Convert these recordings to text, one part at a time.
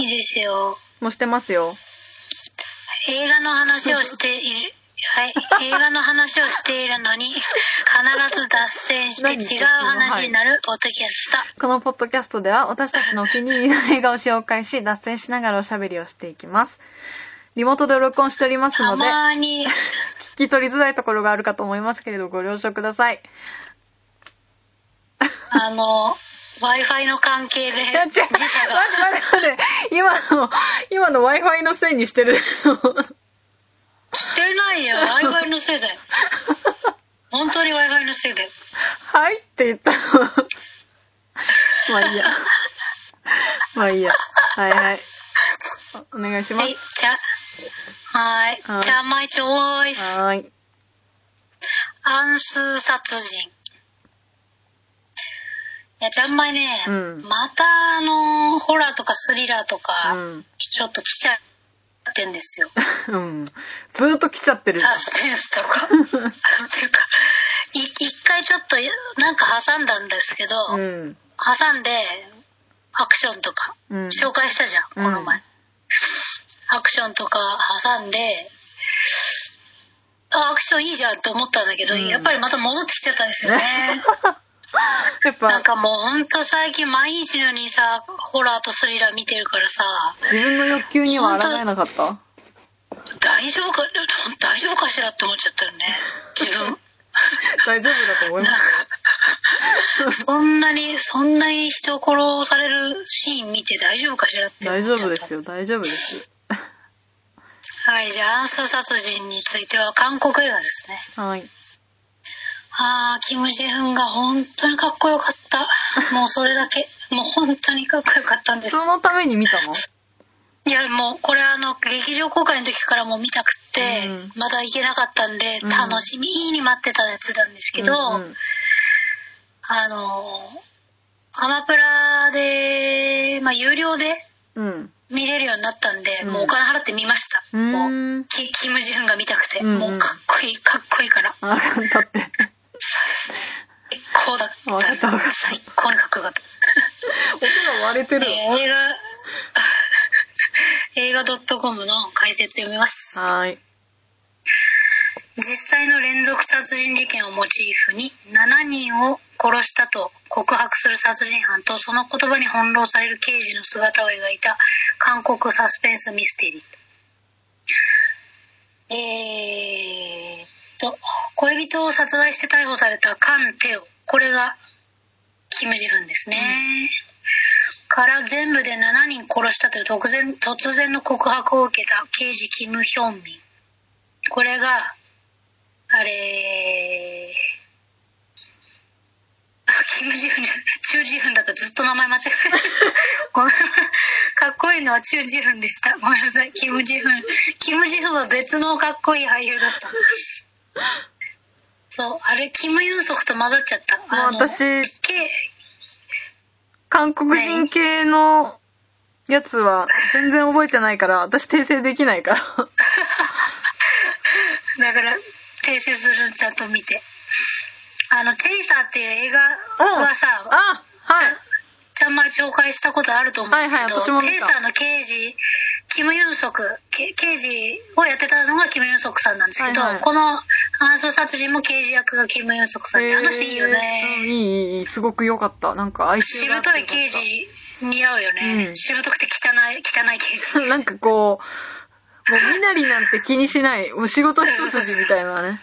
いいですよ。もうしてますよ。映画の話をしている。はい。映画の話をしているのに、必ず脱線して違う話になるポッドキャスト。このポッドキャストでは私たちのお気に入りの映画を紹介し、脱線しながらおしゃべりをしていきます。リモートで録音しておりますたので、まに、聞き取りづらいところがあるかと思いますけれど、ご了承ください。あの、Wi-Fi の関係でいや、違う。待って時差が。待って待って。今の、今の Wi-Fi のせいにしてるでしょ。してないよ。Wi-Fi のせいだよ。本当に Wi-Fi のせいだよ。はいって言ったの。まあいいや。まあいいや。はいはい。おお願いしまはいす。、じゃ、はいはい。じゃあ、マイチョイス。はーい。暗数殺人。いや、ちゃんまいね、うんまたあの、ホラーとかスリラーとか、うん。ちょっと来ちゃってんですよ。うん。ずーっと来ちゃってる。サスペンスとか。っていうか、い一回ちょっとなんか挟んだんですけど、うん。挟んで、アクションとか、うん。紹介したじゃん、この前。アクションとか挟んで、あ、アクションいいじゃんと思ったんだけど、うんやっぱりまた戻ってきちゃったんですよね。やっぱ、なんかもうほんと最近毎日のようにさ、ホラーとスリラー見てるからさ、自分の欲求には抗えなかった？大丈夫か、大丈夫かしらって思っちゃったよね。自分。大丈夫だと思います。か、そんなに、そんなに人を殺されるシーン見て大丈夫かしらって大。丈夫ですよ。大丈夫です。はい、じゃあ暗殺殺人については韓国映画ですね。はい。あー、キム・ジェフンが本当にかっこよかった。もうそれだけ。もう本当にかっこよかったんです。そのために見たの？いや、もうこれあの、劇場公開の時からもう見たくって、うんまだ行けなかったんで、うん楽しみに待ってたやつなんですけど、うんうんあの、アマプラで、まあ有料でうん。見れるようになったんで、うんもうお金払って見ました。もうキ、キム・ジェフンが見たくて、もうかっこいい、かっこいいから。あ、だって。最高だった。わかったわかった最高にかっこよかった。音が割れてる。映画、映画 .com の解説読みます。はーい。実際の連続殺人事件をモチーフに7人を殺したと告白する殺人犯とその言葉に翻弄される刑事の姿を描いた韓国サスペンスミステリー。えーっと、恋人を殺害して逮捕されたカン・テオ。これがキム・ジフンですね。から全部で7人殺したという突然突然の告白を受けた刑事キム・ヒョンミン。これが、あれあ キム・ジフンじゃない、チュー・ジフンだったずっと名前間違えた。かっこいいのはチュー・ジフンでした。ごめんなさい、キム・ジフン。キム・ジフンは別のかっこいい俳優だった。そう、あれ、キム・ユンソクと混ざっちゃった。もうあの私、け韓国人系のやつは全然覚えてないから、私訂正できないから。だから、訂正するちゃんと見て。あの、チェイサーっていう映画はさ、あ、はい。ちゃんまり紹介したことあると思うんですけど、はいはい私も見たチェイサーの刑事、キム・ユンソク、け刑事をやってたのがキム・ユンソクさんなんですけど、はいはいこの暗殺殺人も刑事役がキム・ユンソクさんで、あの人いいよえーうんね。いいいいすごく良かった。なんか哀愁がしぶとい刑事似合うよね。うんしぶとくて汚い、汚い刑事。なんかこう、もう身なりなんて気にしない、お仕事一筋みたいなね。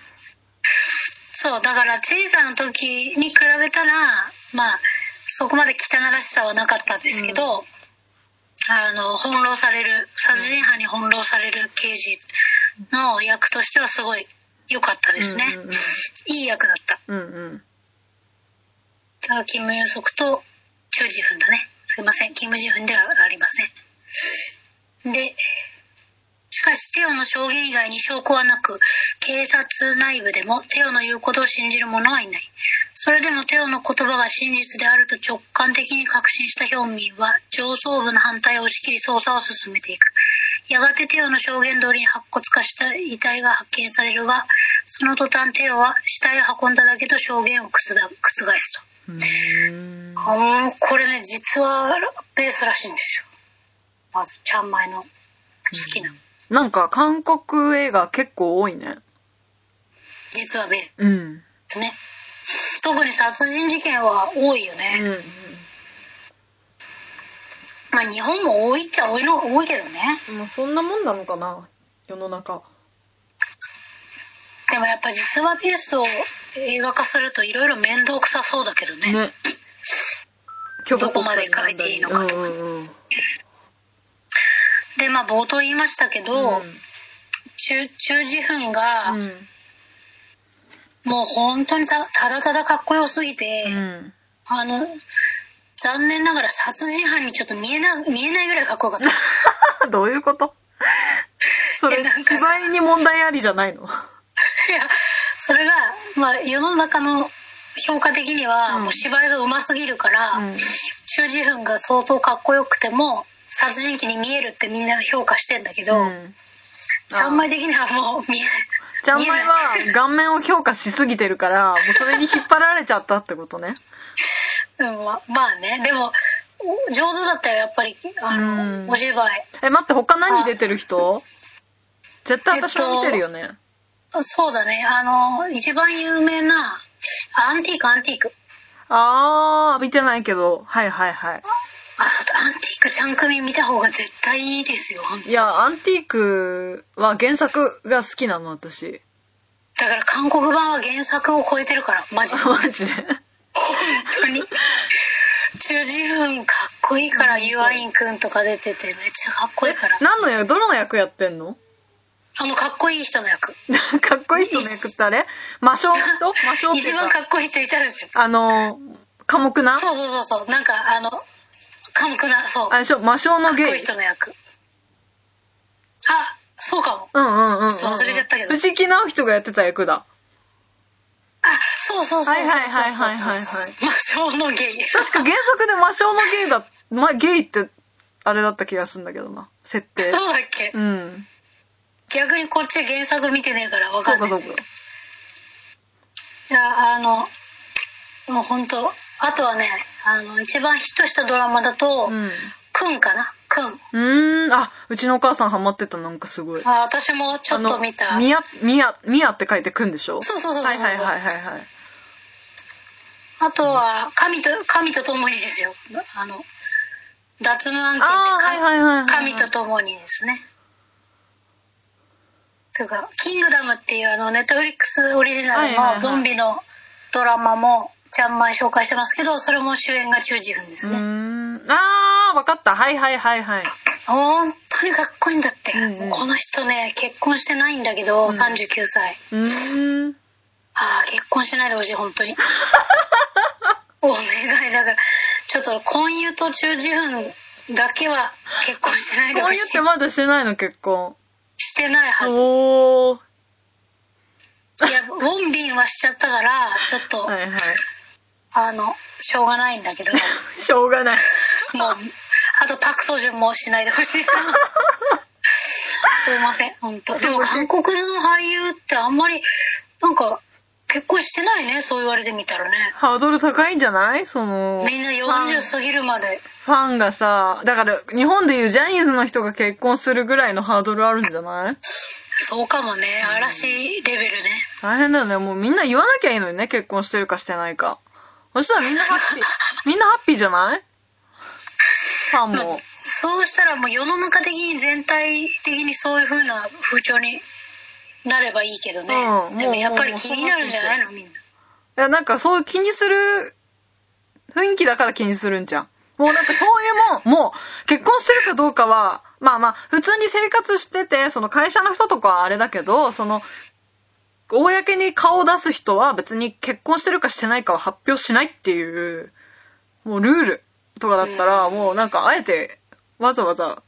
そう、だから、チェイサーの時に比べたら、まあ、そこまで汚らしさはなかったんですけど、あの、翻弄される、殺人犯に翻弄される刑事の役としてはすごい良かったですね。うんうんうんいい役だった。うんうん。だからキム・ユンソクとチュ・ジフンだね。すいません、キム・ジフンではありません。で、しかしテオの証言以外に証拠はなく、警察内部でもテオの言うことを信じる者はいない。それでもテオの言葉が真実であると直感的に確信したヒョンミンは上層部の反対を押し切り捜査を進めていく。やがてテオの証言通りに白骨化した遺体が発見されるが、その途端テオは死体を運んだだけと証言を覆すと。これね、実はベースらしいんですよ。まず、ちゃんまいの好きな。なんか韓国映画結構多いね。実はベーうん。スね。特に殺人事件は多いようね。ん。まあ日本も多いっちゃ多いの、多いけどね。まあそんなもんなのかな世の中。でもやっぱ実話ベースを映画化するといろいろ面倒くさそうだけどね。ね。どこまで書いていいのかとかうんうんうん。で、まあ冒頭言いましたけど、うん中、中字粉が、うん。もう本当にたただただかっこよすぎて、うん。あの、残念ながら殺人犯にちょっと見えな、見えないぐらいかっこよかった。どういうこと？それ芝居に問題ありじゃないの？いや、それが、まあ世の中の評価的には、うんもう芝居が上手すぎるから、うん中字粉が相当かっこよくても、殺人鬼に見えるってみんな評価してんだけど、うんちゃんまい的にはもう見えない。ちゃんまいは顔面を評価しすぎてるから、もうそれに引っ張られちゃったってことね。うん、ままあね、でも、お上手だったよ、やっぱり。あの、うんお芝居。え、待って、他何出てる人？絶対私も見てるよね。そうだね、あの、一番有名な、アンティーク、アンティーク。あー、見てないけど。はいはいはい。あ、アンティークちゃん組見た方が絶対いいですよ、いや、アンティークは原作が好きなの、私。だから韓国版は原作を超えてるから、マジで。マジで？本当に。中字分かっこいいから、ユアインくんとか出てて、めっちゃかっこいいから。何の役、どの役やってんの？あの、かっこいい人の役。かっこいい人の役ってあれ？魔性？の人魔性ってい一。番かっこいい人いたでしょ。あの、寡黙な？そうそうそうそう。なんか、あの、寡黙な、そう。あれでしょ？魔性のかっこいいゲイ。人の役。あ、そうかも。うんうんうんうん。ちょっと忘れちゃったけど藤木直人がやってた役だ。あ、そうそうそうそうそうそう。はいはいはいはいはいはい魔性のゲイ。確か原作で魔性のゲイだ、ま、ゲイって、あれだった気がするんだけどな。設定。そうだっけ？うん。逆にこっち原作見てねえからわかんない。そうかそうか。いや、あの、もう本当あとはね、あの、一番ヒットしたドラマだと、うん。くんかな？くん。うーん。あ、うちのお母さんハマってた、なんかすごい。あ、私もちょっと見た。みや、みや、みやって書いてくんでしょ？そうそうそうそう。はいはいはいはいはい。あとは、神と、神と共にですよ。あの、脱無案件であーかはいはいはいはい神と共にですね。ていうか、キングダムっていうあの、ネットフリックスオリジナルのゾンビのドラマも、ちゃんまい紹介してますけど、それも主演がチュウジフンですね。ん。あー、わかった。はいはいはいはい。本当にかっこいいんだって。うんうんこの人ね、結婚してないんだけど、うん39歳。うーん。ああ、結婚しないでほしい、本当に。お願いだから、ちょっと婚友と中自分だけは結婚してないでほしいこう言って。まだしてないの、結婚。してないはず。いおー。や、ウォンビンはしちゃったから、ちょっと、はいはい。あの、しょうがないんだけど、しょうがない。もう、あとパクソジュンもしないでほしい。すいません、本当。でも韓国の俳優ってあんまり、なんか、結婚してないね、そう言われてみたらね。ハードル高いんじゃない？その、みんなファン40過ぎるまで。ファンがさ、だから日本でいうジャニーズの人が結婚するぐらいのハードルあるんじゃない？そうかもね、嵐レベルね。大変だよね。もうみんな言わなきゃいいのにね、結婚してるかしてないか。そしたらみんなハッピー。みんなハッピーじゃない？ファンも。そうしたらもう世の中的に全体的にそういう風な風潮になればいいけどね。うんでもやっぱり気になるんじゃないの？みんな。いや、なんかそう気にする雰囲気だから気にするんじゃん。もうなんかそういうもん、もう結婚してるかどうかは、まあまあ、普通に生活してて、その会社の人とかはあれだけど、その、公に顔を出す人は別に結婚してるかしてないかは発表しないっていう、もうルールとかだったら、もうなんかあえてわざわざ、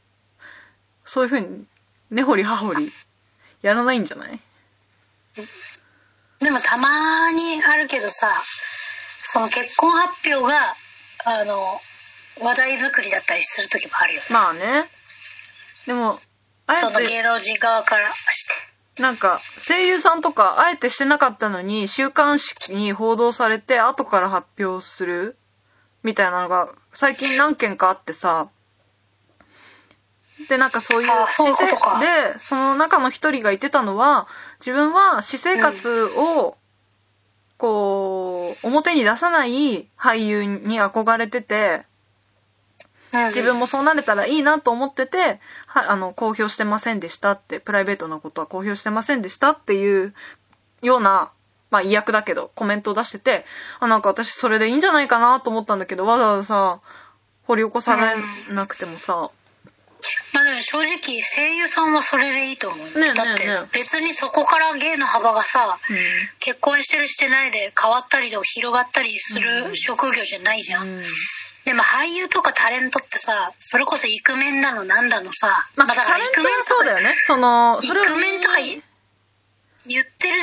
そういう風に根掘り葉掘りやらないんじゃない？でもたまにあるけどさ、その結婚発表が、あの、話題作りだったりする時もあるよね。まあね。でも、あそのえて、芸能人側からして。なんか、声優さんとか、あえてしてなかったのに、週刊誌に報道されて、後から発表する？みたいなのが、最近何件かあってさ、で、なんかそういうあそういうことか。で、その中の一人が言ってたのは、自分は私生活を、こう、表に出さない俳優に憧れてて、うん自分もそうなれたらいいなと思ってて、はあの、公表してませんでしたって、プライベートなことは公表してませんでしたっていうような、まあ、意訳だけど、コメントを出してて、あ、なんか私それでいいんじゃないかなと思ったんだけど、わざわざさ、掘り起こされなくてもさ、まあでも正直声優さんはそれでいいと思うよ、ねだって別にそこから芸の幅がさうん。結婚してるしてないで変わったりとか広がったりする職業じゃないじゃん、うんでも俳優とかタレントってさそれこそイクメンだのなんだのさ、まあ、だからイクメンそうだよね。その、イそれをクメンとか言言ってる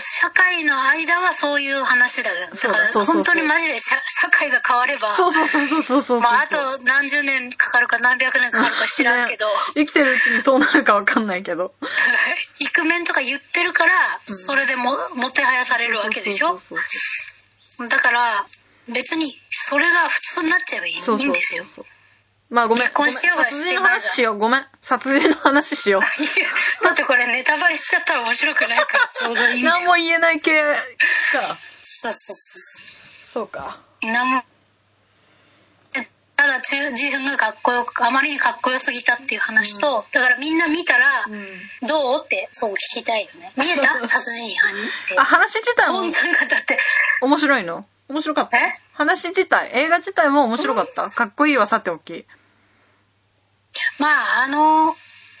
社会の間はそういう話だけどそうだだから本当にマジで社社会が変わればそうそうそうそうそうそう。まああと何十年かかるか何百年かかるか知らんけど、生きてるうちにそうなるかわかんないけど。イクメンとか言ってるから、うんそれでももてはやされるわけでしょ？そうそうそうだから別にそれが普通になっちゃえばいいそうそう。いいんでまあごめん。結婚してようがごめん。殺人の話しよう。ごめん。殺人の話しよう。だってこれネタバレしちゃったら面白くないから。ちょう。どいいんだよ。何も言えない系か。そうそうそうそそうか。う何もただ自自分がかっこよくあまりにかっこよすぎたっていう話と、だからみんな見たら、うん。どうってそう聞きたいよね。見えた？殺人犯って。あ、話自体も。本当にだって。面白いの？面白かったえ？話自体、映画自体も面白かったかっこいいはさておき。まああの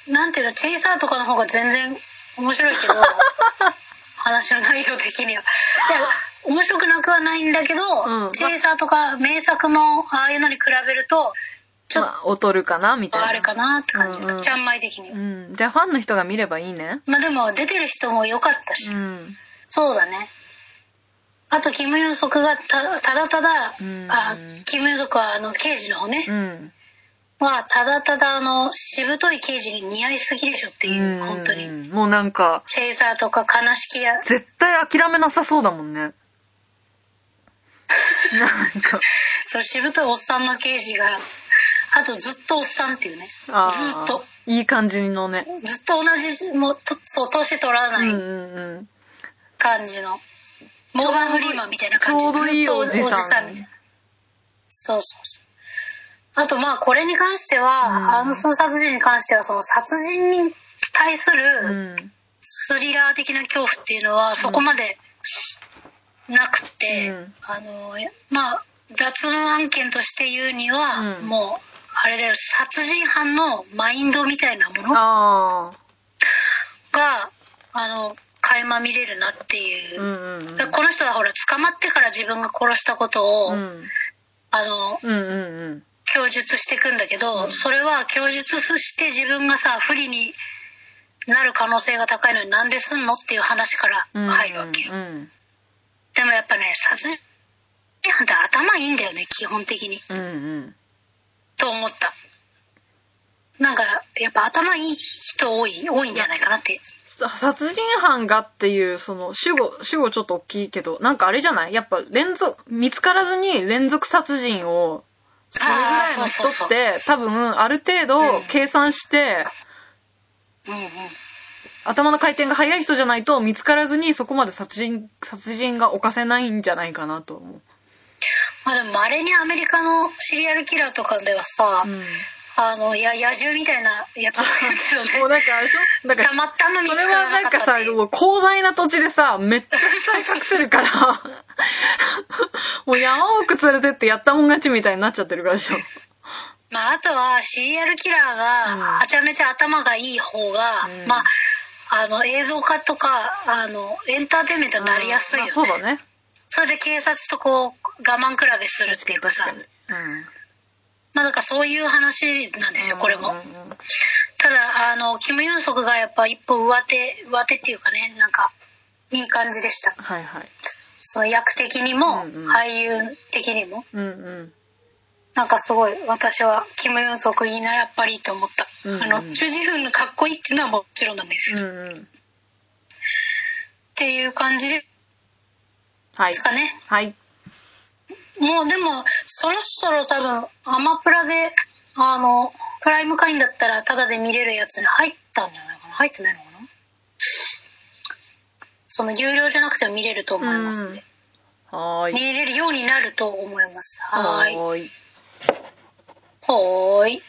なんていうのチェイサーとかの方が全然面白いけど 話の内容的には。でも面白くなくはないんだけど、うんチェイサーとか名作のああいうのに比べるとちょっまあ、劣るかなみたいな。とあれかなって感じだ、うんうんちゃんまい的には。うん。じゃあファンの人が見ればいいね。まあでも出てる人も良かったし、うん。そうだね。あとキム・ユンソクがたただただ、うんあキム・ユンソクはあの刑事の方ね、うん。はただただあのしぶとい刑事に似合いすぎでしょっていう、本当に。に。もうなんか、チェイサーとか悲しきや絶対諦めなさそうだもんね。なんか、そのしぶといおっさんの刑事があとずっとおっさんっていうねずっといい感じのね。ずっと同じもうとそう年取らないうんうんうん。感じの、モーガン・フリーマンみたいな感じ。ちょうどいいずっとおじさんみたいな。そうそうそう。あとまあこれに関しては、うん。あのその殺人に関してはその殺人に対すうるん。スリラー的な恐怖っていうのはそこまでなくて、うん。あのまあ脱毛案件として言うには、うん。もうあれだよ殺人犯のマインドみたいなもの。があの垣間見れるなっていう。う、んうんうん。この人はほら捕まってから自分が殺したことを、うん。あのうんうんうん。供述していくんだけど、それは供述して自分がさ不利になる可能性が高いのになんですんのっていう話からうん入るわけよ、うんでもやっぱね殺人犯って頭いいんだよね基本的に。うんうん。と思った。なんかやっぱ頭いい人多い多いんじゃないかなって殺人犯がっていうその主語主語ちょっと大きいけどなんかあれじゃない？やっぱ連続見つからずに連続殺人をするぐらいの人って多分ある程度うん。計算してうんうん。頭の回転が速い人じゃないと見つからずにそこまで殺人殺人が犯せないんじゃないかなと思う。まあでも稀にアメリカのシリアルキラーとかではさ、うんあのや野獣みたいなやつ。がいるけどねもうなんかあれでしょ？なんかたまたま見つそれはなんかさ、もう広大な土地でさ、めっちゃ死体隠せるから、もう山奥連れてってやったもん勝ちみたいになっちゃってるからでしょ。まあ、あとはシリアルキラーうん。がはちゃめちゃ頭がいい方が、うん。まああの映像化とかあのエンターテインメントになりやすいよね、まあそうだね。それで警察とこう我慢比べするっていうかさ。うん。まあなんかそういう話なんですよこれも、ただあのキム・ユンソクがやっぱ一歩上手上手っていうかねなんかいい感じでしたはいはい。その役的にも、うんうん俳優的にもうんうん。なんかすごい私はキム・ユンソクいいなやっぱりと思った、うんうんあのチュ・ジフンのかっこいいっていうのはもちろんなんですよ、っうんうん。ていう感じではいす。かね、はい。もうでもそろそろ多分アマプラであのプライム会員だったらタダで見れるやつに入ったんじゃないかな。入ってないのかな？その有料じゃなくても見れると思いますん。で、はーい。見れるようになると思います。はーい。はーい。はーい